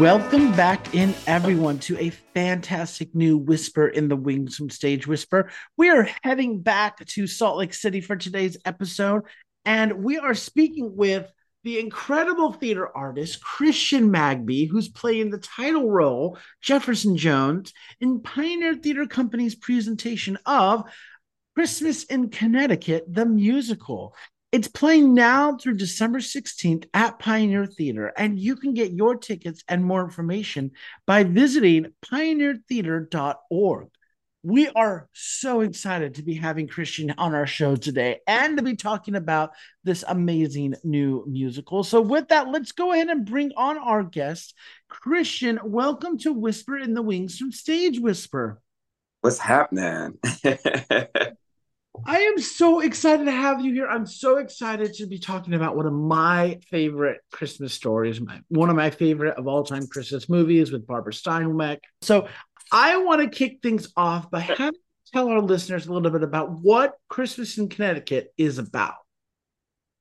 Welcome back in, everyone, to a fantastic new Whisper in the Wings from Stage Whisper. We are heading back to Salt Lake City for today's episode, and we are speaking with the incredible theater artist Christian Magby, who's playing the title role, Jefferson Jones, in Pioneer Theatre Company's presentation of Christmas in Connecticut, the musical. It's playing now through December 16th at Pioneer Theatre, and you can get your tickets and more information by visiting pioneertheatre.org. We are so excited to be having Christian on our show today and to be talking about this amazing new musical. So, with that, let's go ahead and bring on our guest, Christian. Welcome to Whisper in the Wings from Stage Whisper. What's happening? I am so excited to have you here. I'm so excited to be talking about one of my favorite Christmas stories, my, one of my favorite of all time Christmas movies with Barbara Stanwyck. So I want to kick things off by having to tell our listeners a little bit about what Christmas in Connecticut is about.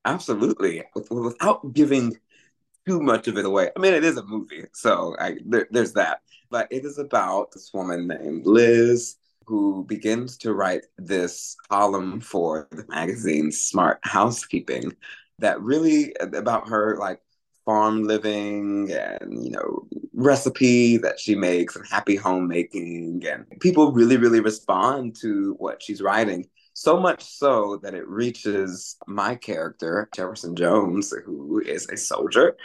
Absolutely. Without giving too much of it away. I mean, it is a movie, so I, there, there's that. But it is about this woman named Liz who begins to write this column for the magazine Smart Housekeeping that really about her like farm living and you know recipe that she makes and happy homemaking. And people really really respond to what she's writing so much so that it reaches my character jefferson jones who is a soldier.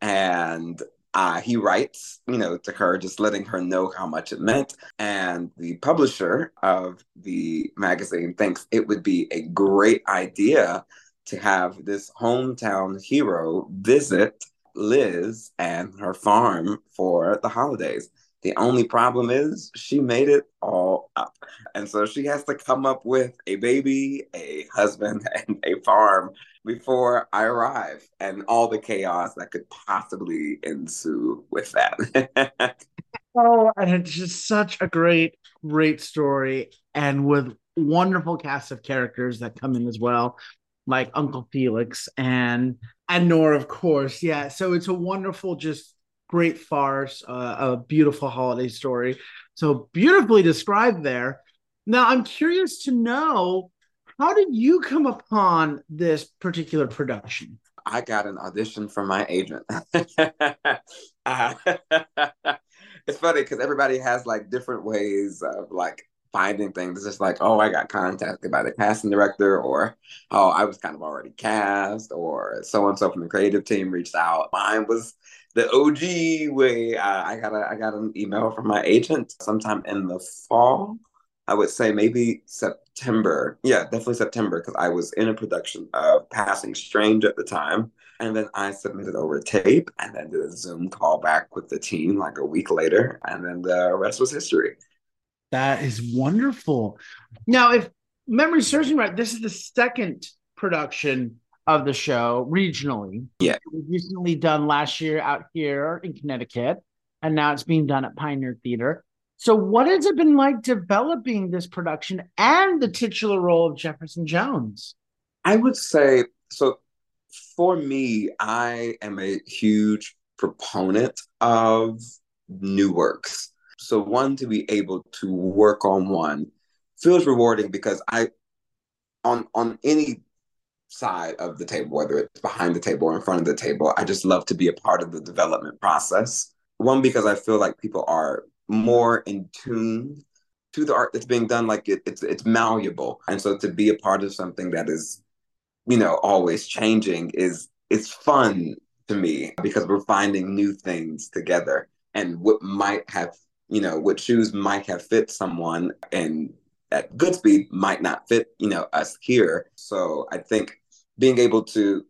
And uh, he writes, you know, to her, just letting her know how much it meant. And the publisher of the magazine thinks it would be a great idea to have this hometown hero visit Liz and her farm for the holidays. The only problem is she made it all up. And so she has to come up with a baby, a husband, and a farm before I arrive and all the chaos that could possibly ensue with that. oh, and it's just such a great, great story. And with wonderful cast of characters that come in as well, like Uncle Felix and and Nora, of course. Yeah. So it's a wonderful, just great farce, uh, a beautiful holiday story. So beautifully described there. Now I'm curious to know how did you come upon this particular production? I got an audition from my agent. uh, it's funny because everybody has like different ways of like finding things. It's just like, oh, I got contacted by the casting director, or oh, I was kind of already cast, or so and so from the creative team reached out. Mine was the OG way. Uh, I got a I got an email from my agent sometime in the fall. I would say maybe September. Yeah, definitely September because I was in a production of Passing Strange at the time. And then I submitted over tape and then did a Zoom call back with the team like a week later. And then the rest was history. That is wonderful. Now, if memory serves me right, this is the second production of the show regionally. Yeah. It was recently done last year out here in Connecticut, and now it's being done at Pioneer Theatre. So, what has it been like developing this production and the titular role of Jefferson Jones? I would say so. For me, I am a huge proponent of new works. So, one to be able to work on one feels rewarding because I, on on any side of the table, whether it's behind the table or in front of the table, I just love to be a part of the development process. One because I feel like people are more in tune to the art that's being done like it, it's it's malleable and so to be a part of something that is you know always changing is it's fun to me because we're finding new things together and what might have you know what shoes might have fit someone and at Goodspeed might not fit you know us here. So i think being able to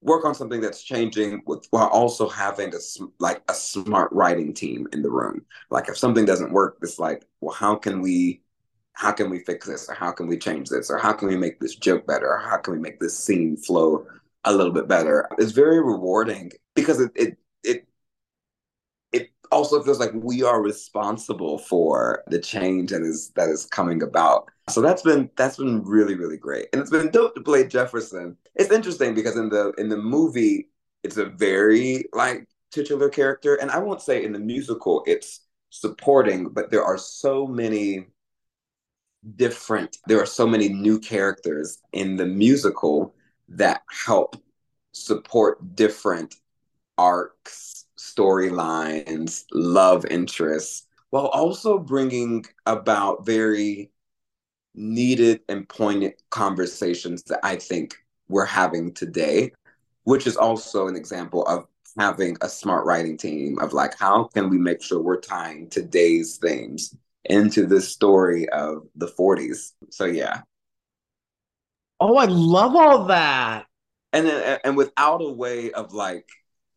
work on something that's changing with, while also having a like a smart writing team in the room. Like if something doesn't work, it's like, well, how can we how can we fix this? Or how can we change this? Or how can we make this joke better? Or how can we make this scene flow a little bit better? It's very rewarding because it it also feels like we are responsible for the change that is that is coming about so that's been that's been really really great, and it's been dope to play Jefferson. It's interesting because in the in the movie, it's a very like titular character. And I won't say in the musical it's supporting, but there are so many different, there are so many new characters in the musical that help support different arcs, storylines, love interests, while also bringing about very needed and poignant conversations that I think we're having today, which is also an example of having a smart writing team of like, how can we make sure we're tying today's themes into this story of the 40s? So, yeah. Oh, I love all that. And and without a way of like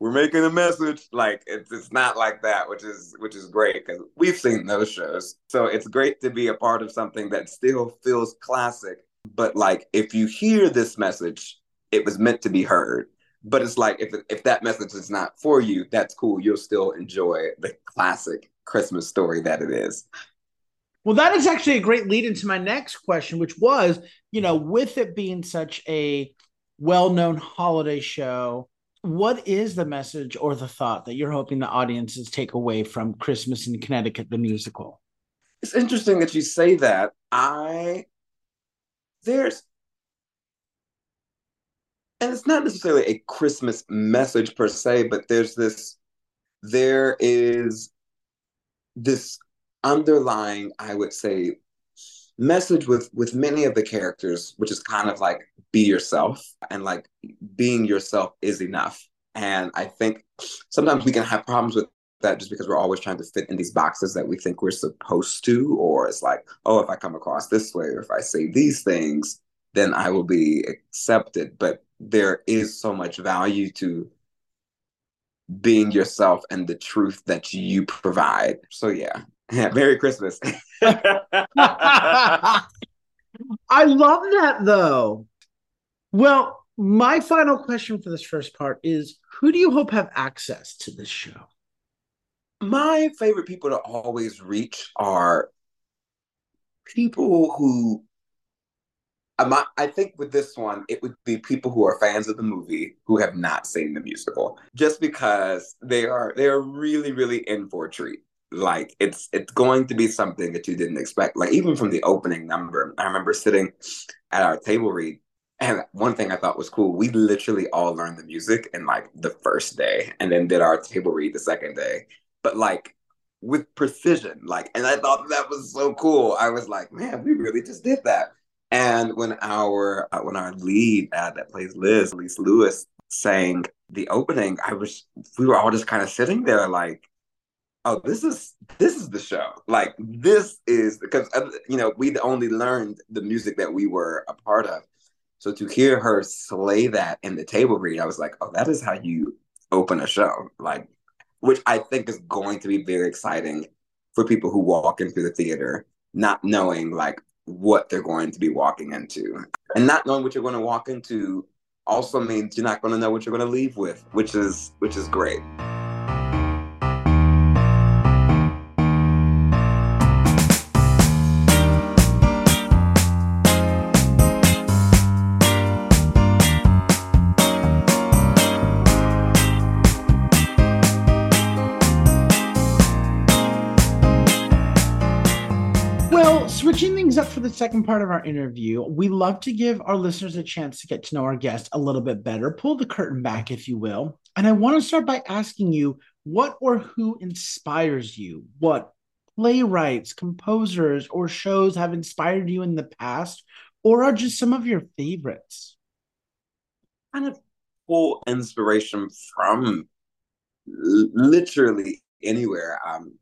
we're making a message. Like it's it's not like that which is which is great because we've seen those shows. So it's great to be a part of something that still feels classic. But like if you hear this message it was meant to be heard. But it's like if if that message is not for you that's cool. You'll still enjoy the classic christmas story that it is. Well that is actually a great lead into my next question which was you know with it being such a well-known holiday show what is the message or the thought that you're hoping the audiences take away from Christmas in Connecticut, the musical? It's interesting that you say that. I, there's, and it's not necessarily a Christmas message per se, but there's this, there is this underlying, I would say, message with with many of the characters which is kind of like be yourself and like being yourself is enough. And i think sometimes we can have problems with that just because we're always trying to fit in these boxes that we think we're supposed to or it's like oh if i come across this way or if i say these things then i will be accepted. But there is so much value to being yourself and the truth that you provide. So yeah Merry Christmas. I love that though. Well, my final question for this first part is who do you hope have access to this show? My favorite people to always reach are people who I think with this one, it would be people who are fans of the movie who have not seen the musical, just because they are they are really really in for a treat like it's it's going to be something that you didn't expect. Like even from the opening number, I remember sitting at our table read, and one thing I thought was cool, we literally all learned the music in like the first day, and then did our table read the second day. But like with precision, like, and I thought that was so cool. I was like, man, we really just did that. And when our uh, when our lead uh, that plays Liz, Elise Lewis, sang the opening, I was we were all just kind of sitting there like oh this is this is the show. Like this is because uh, you know we'd only learned the music that we were a part of. So to hear her slay that in the table read i was like oh that is how you open a show. Like which i think is going to be very exciting for people who walk into the theater not knowing like what they're going to be walking into. And not knowing what you're going to walk into also means you're not going to know what you're going to leave with which is which is great things up for the second part of our interview, we love to give our listeners a chance to get to know our guest a little bit better. Pull the curtain back, if you will. And I want to start by asking you what or who inspires you? What playwrights, composers, or shows have inspired you in the past, or are just some of your favorites? Kind of pull inspiration from literally anywhere. Um,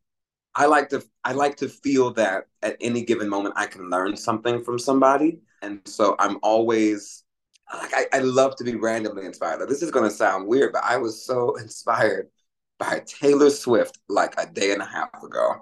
I like to I like to feel that at any given moment I can learn something from somebody. And so I'm always like I, I love to be randomly inspired. Like, this is gonna sound weird, but I was so inspired by Taylor Swift like a day and a half ago.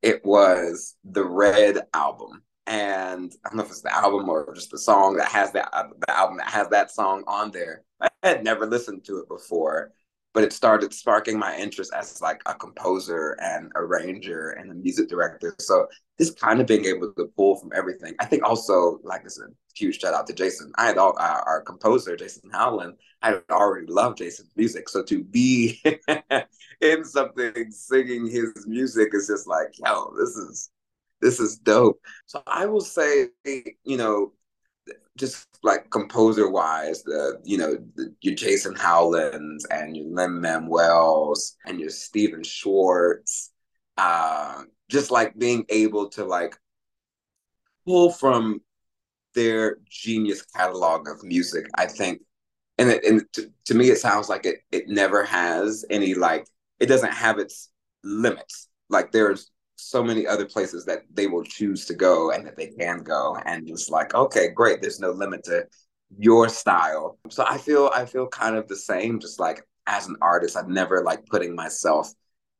It was the Red album. And I don't know if it's the album or just the song that has that uh, the album that has that song on there. I had never listened to it before. But it started sparking my interest as like a composer and arranger and a music director. So just kind of being able to pull from everything. I think also like this is a huge shout out to Jason. I had all our, our composer Jason Howland. I already loved Jason's music, so to be in something singing his music is just like, yo, this is this is dope. So I will say, you know, just like composer wise, the you know the, your Jason Howlands and your Lin Manuel's and your Stephen Schwartz, uh, just like being able to like pull from their genius catalog of music. I think, and it, and to, to me, it sounds like it it never has any like it doesn't have its limits. Like there's so many other places that they will choose to go and that they can go and just like okay great there's no limit to your style. So i feel i feel kind of the same just like as an artist i've never like putting myself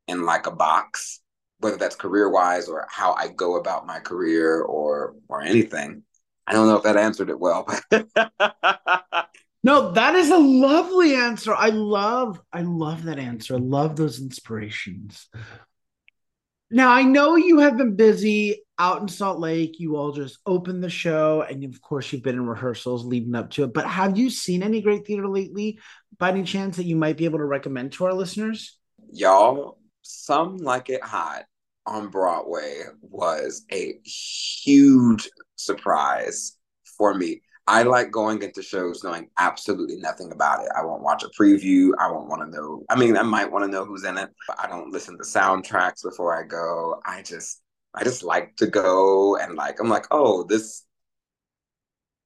in like a box whether that's career wise or how i go about my career or or anything. I don't know if that answered it well no that is a lovely answer. I love i love that answer. I love those inspirations now I know you have been busy out in Salt Lake. You all just opened the show, and of course you've been in rehearsals leading up to it. But have you seen any great theater lately, by any chance that you might be able to recommend to our listeners? Y'all, some like it hot on Broadway was a huge surprise for me. I like going into shows knowing absolutely nothing about it. I won't watch a preview. I won't want to know. I mean, I might want to know who's in it, but I don't listen to soundtracks before I go. I just, I just like to go and like, I'm like, oh, this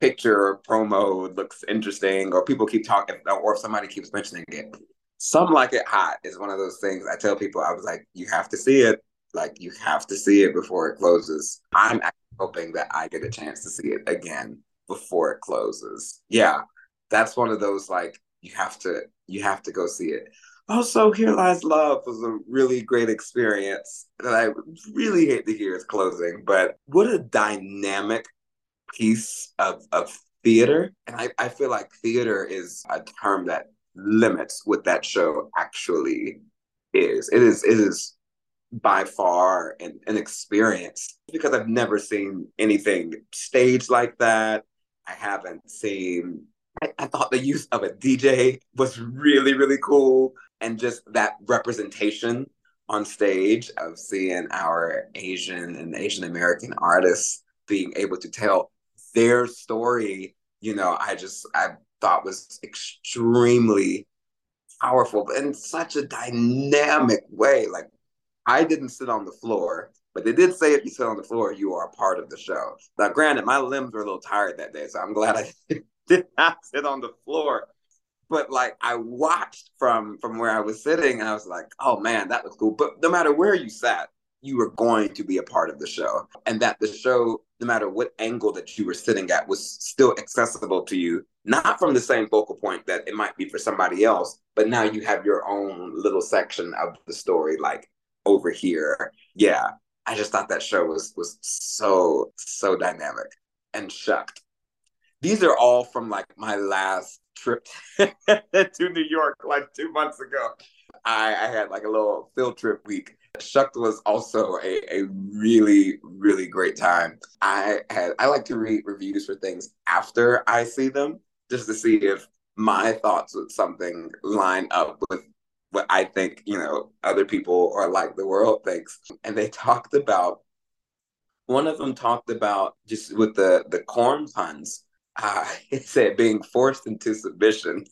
picture or promo looks interesting, or people keep talking, or if somebody keeps mentioning it. Some like it hot is one of those things I tell people. I was like, you have to see it. Like, you have to see it before it closes. I'm hoping that I get a chance to see it again before it closes. Yeah, that's one of those like you have to you have to go see it. Also, Here Lies Love was a really great experience that I really hate to hear is closing, but what a dynamic piece of, of theater. And I, I feel like theater is a term that limits what that show actually is. It is it is by far an, an experience because I've never seen anything staged like that. I haven't seen. I, I thought the use of a DJ was really, really cool. And just that representation on stage of seeing our Asian and Asian American artists being able to tell their story, you know, I just, I thought was extremely powerful, but in such a dynamic way. Like, I didn't sit on the floor but they did say if you sit on the floor, you are a part of the show. Now, granted, my limbs were a little tired that day, so I'm glad I did not sit on the floor. But like I watched from from where I was sitting, and I was like, "Oh man, that was cool." But no matter where you sat, you were going to be a part of the show, and that the show, no matter what angle that you were sitting at, was still accessible to you. Not from the same focal point that it might be for somebody else, but now you have your own little section of the story, like over here. Yeah, I just thought that show was was so so dynamic and shucked. These are all from like my last trip to New York like two months ago. I, I had like a little field trip week. Shucked was also a, a really, really great time. I had I like to read reviews for things after I see them just to see if my thoughts with something line up with what I think, you know, other people or like the world thinks. And they talked about one of them talked about just with the the corn puns. Uh, it said being forced into submission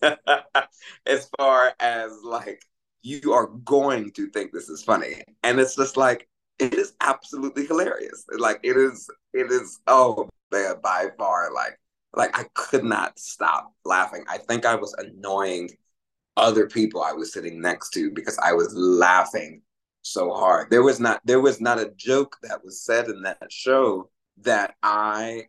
as far as like you are going to think this is funny and it's just like it is absolutely hilarious like it is it is oh man by far like like i could not stop laughing i think i was annoying other people I was sitting next to because I was laughing so hard. There was not there was not a joke that was said in that show that I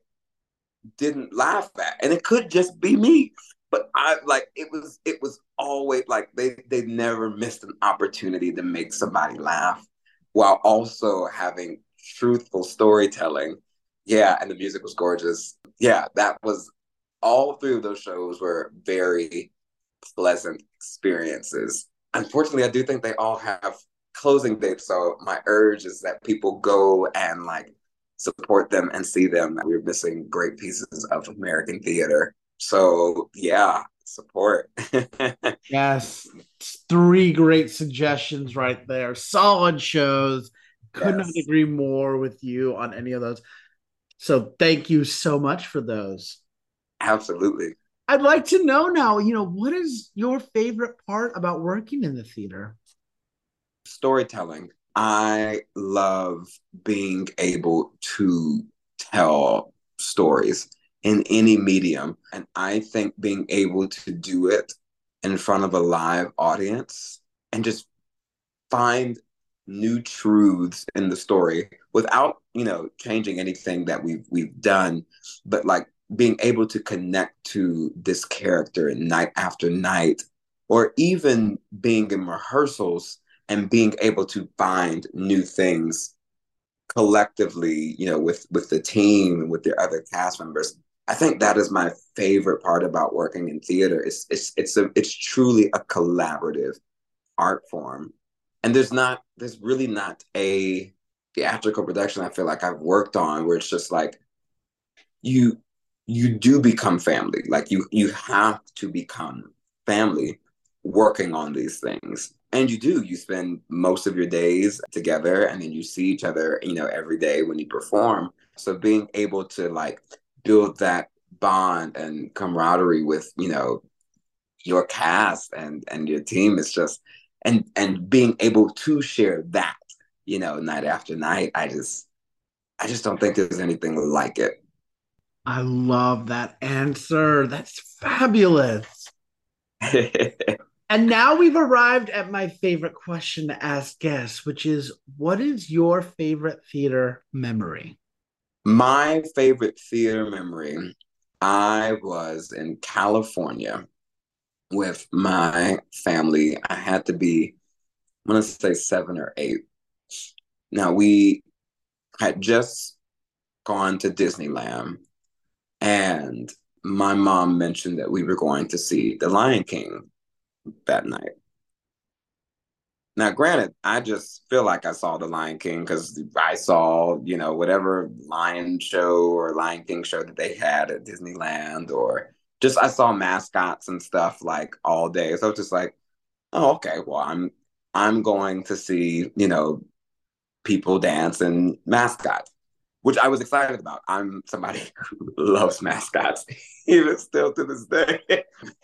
didn't laugh at. And it could just be me. But I like it was it was always like they they never missed an opportunity to make somebody laugh while also having truthful storytelling. Yeah, and the music was gorgeous. Yeah, that was all three of those shows were very pleasant experiences unfortunately, I do think they all have closing dates. So my urge is that people go and like support them and see them. We're missing great pieces of American theater. So yeah, support. yes, three great suggestions right there. Solid shows. Could yes. not agree more with you on any of those. So thank you so much for those. Absolutely. I'd like to know now, you know, what is your favorite part about working in the theater? Storytelling. I love being able to tell stories in any medium. And I think being able to do it in front of a live audience and just find new truths in the story without, you know, changing anything that we've we've done, but like being able to connect to this character night after night, or even being in rehearsals and being able to find new things collectively, you know, with with the team and with their other cast members. I think that is my favorite part about working in theater. It's it's it's a it's truly a collaborative art form. And there's not there's really not a theatrical production I feel like I've worked on where it's just like you you do become family. Like you you have to become family working on these things. And you do. You spend most of your days together and then you see each other, you know, every day when you perform. So being able to like build that bond and camaraderie with, you know, your cast and and your team is just and and being able to share that, you know, night after night, I just I just don't think there's anything like it. I love that answer. That's fabulous. and now we've arrived at my favorite question to ask guests, which is what is your favorite theater memory? My favorite theater memory, I was in California with my family. I had to be, I'm going to say seven or eight. Now, we had just gone to Disneyland and my mom mentioned that we were going to see The Lion King that night. Now, granted, I just feel like I saw The Lion King because I saw, you know, whatever lion show or Lion King show that they had at Disneyland, or just I saw mascots and stuff like all day. So I was just like, oh, okay, well, I'm I'm going to see, you know, people dance and mascots which I was excited about. I'm somebody who loves mascots, even still to this day.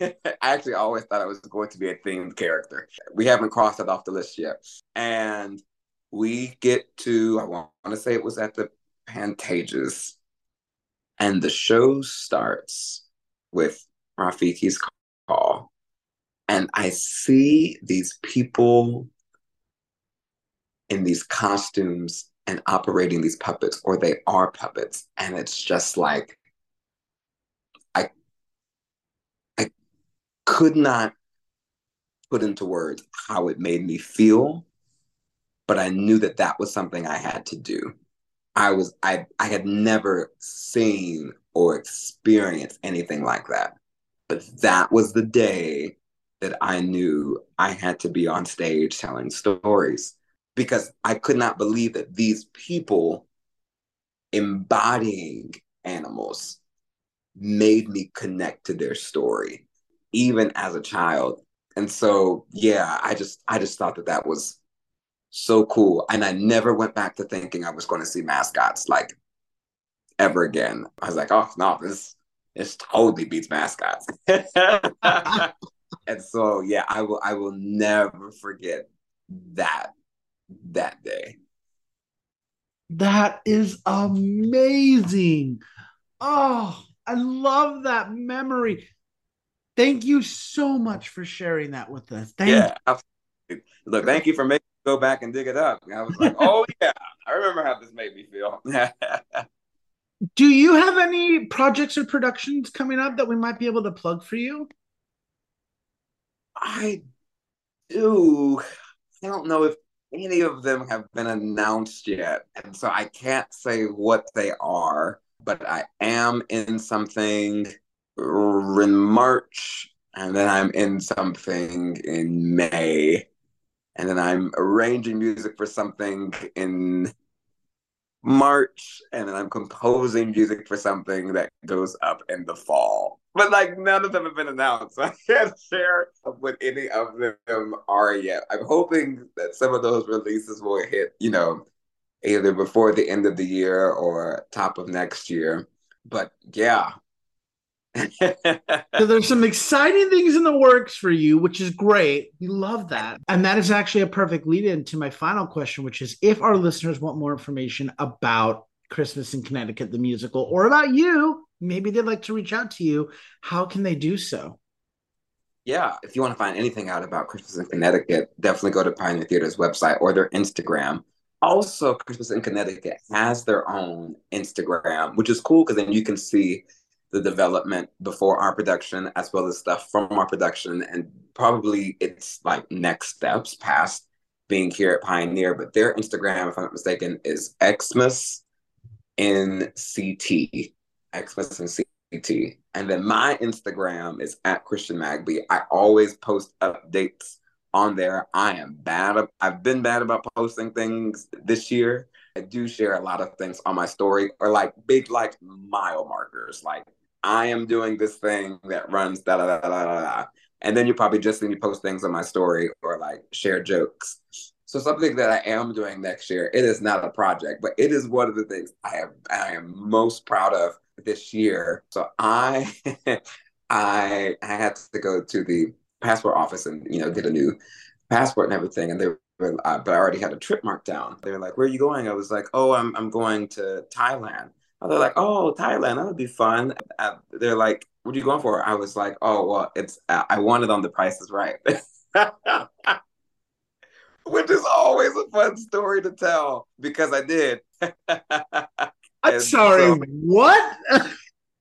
I actually always thought I was going to be a themed character. We haven't crossed it off the list yet. And we get to, I want to say it was at the Pantages, and the show starts with Rafiki's call. And I see these people in these costumes and operating these puppets or they are puppets and it's just like i i could not put into words how it made me feel but i knew that that was something i had to do. I was i i had never seen or experienced anything like that but that was the day that i knew i had to be on stage telling stories because I could not believe that these people embodying animals made me connect to their story even as a child. And so yeah i just i just thought that that was so cool. And i never went back to thinking i was going to see mascots like ever again. I was like oh no this this totally beats mascots. And so yeah i will i will never forget that that day. That is amazing. Oh, I love that memory. Thank you so much for sharing that with us. Thank yeah, absolutely. Look, thank you for making me go back and dig it up. I was like, oh yeah, I remember how this made me feel. Do you have any projects or productions coming up that we might be able to plug for you? I do. I don't know if any of them have been announced yet. And so I can't say what they are, but I am in something in March and then I'm in something in May. And then I'm arranging music for something in March, and then I'm composing music for something that goes up in the fall. But like none of them have been announced. So I can't share what any of them are yet. I'm hoping that some of those releases will hit, you know, either before the end of the year or top of next year. But yeah, so there's some exciting things in the works for you, which is great. We love that. And that is actually a perfect lead in to my final question, which is if our listeners want more information about Christmas in Connecticut, the musical, or about you, maybe they'd like to reach out to you, how can they do so? Yeah, if you want to find anything out about Christmas in Connecticut, definitely go to Pioneer Theatre's website or their Instagram. Also, Christmas in Connecticut has their own Instagram, which is cool because then you can see the development before our production as well as stuff from our production and probably it's like next steps past being here at Pioneer. But their Instagram, if I'm not mistaken, is Xmas in CT. Xmas in CT. And then my Instagram is at Christian Magby. I always post updates on there. I am bad. I've been bad about posting things this year. I do share a lot of things on my story or like big like mile markers, like I am doing this thing that runs da da da da da da. And then you probably just see me post things on my story or like share jokes. So something that I am doing next year, it is not a project, but it is one of the things I am I am most proud of this year. So I I I had to go to the passport office and you know get a new passport and everything, and they were, uh, but I already had a trip marked down. They were like, "Where are you going?" I was like, "Oh, I'm I'm going to Thailand." They're like, oh, Thailand, that would be fun. Uh, they're like, what are you going for? I was like, oh, well, it's uh, I wanted on The Price is Right. Which is always a fun story to tell because I did. I'm sorry, so what?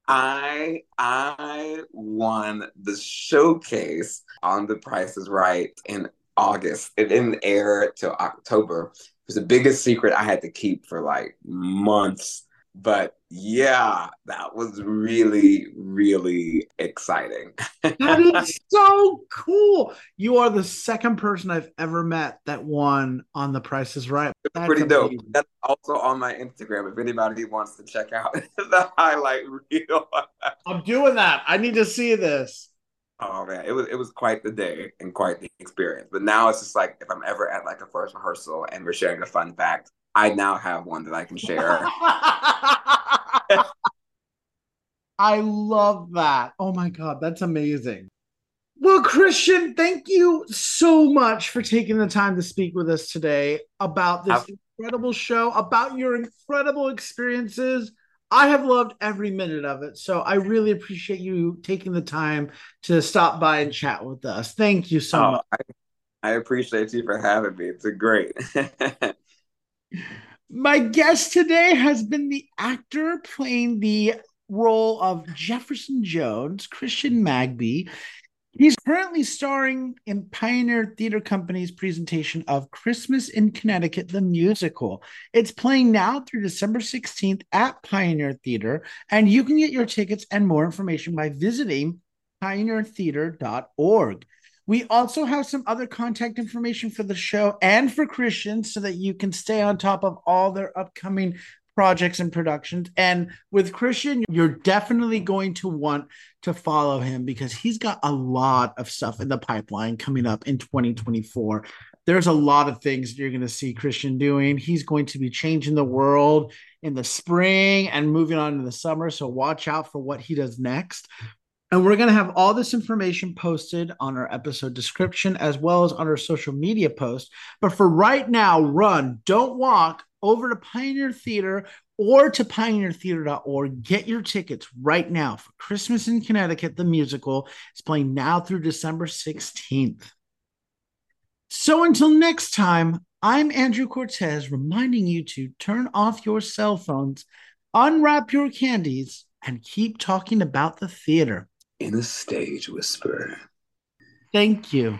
I I won the showcase on The Price is Right in August. It didn't air till October. It was the biggest secret I had to keep for like months but yeah, that was really, really exciting. that is so cool. You are the second person I've ever met that won on The Price is Right. That's pretty amazing. dope. That's also on my Instagram if anybody wants to check out the highlight reel. I'm doing that. I need to see this. Oh man, it was it was quite the day and quite the experience. But now it's just like if I'm ever at like a first rehearsal and we're sharing a fun fact, I now have one that I can share. I love that. Oh my God, that's amazing. Well, Christian, thank you so much for taking the time to speak with us today about this incredible show, about your incredible experiences. I have loved every minute of it. So I really appreciate you taking the time to stop by and chat with us. Thank you so oh, much. I, I appreciate you for having me. It's a great. My guest today has been the actor playing the role of Jefferson Jones, Christian Magby. He's currently starring in Pioneer Theatre Company's presentation of Christmas in Connecticut, the musical. It's playing now through December 16th at Pioneer Theatre, and you can get your tickets and more information by visiting pioneertheatre.org. We also have some other contact information for the show and for Christians so that you can stay on top of all their upcoming projects and productions. And with Christian, you're definitely going to want to follow him because he's got a lot of stuff in the pipeline coming up in 2024. There's a lot of things you're going to see Christian doing. He's going to be changing the world in the spring and moving on to the summer. So watch out for what he does next. And we're going to have all this information posted on our episode description as well as on our social media post. But for right now, run, don't walk over to Pioneer Theatre or to pioneertheatre.org. Get your tickets right now for Christmas in Connecticut, the musical. It's playing now through December 16th. So until next time, I'm Andrew Cortez reminding you to turn off your cell phones, unwrap your candies, and keep talking about the theater in a stage whisper. Thank you.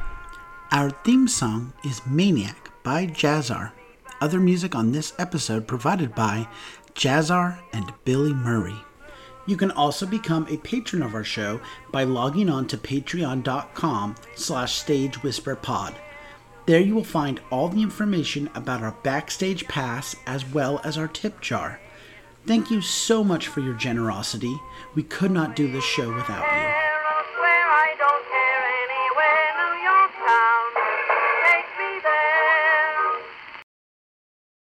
Our theme song is Maniac by Jazzar. Other music on this episode provided by Jazzar and Billy Murray. You can also become a patron of our show by logging on to patreon.com slash stagewhisperpod. There you will find all the information about our backstage pass as well as our tip jar. Thank you so much for your generosity. We could not do this show without you.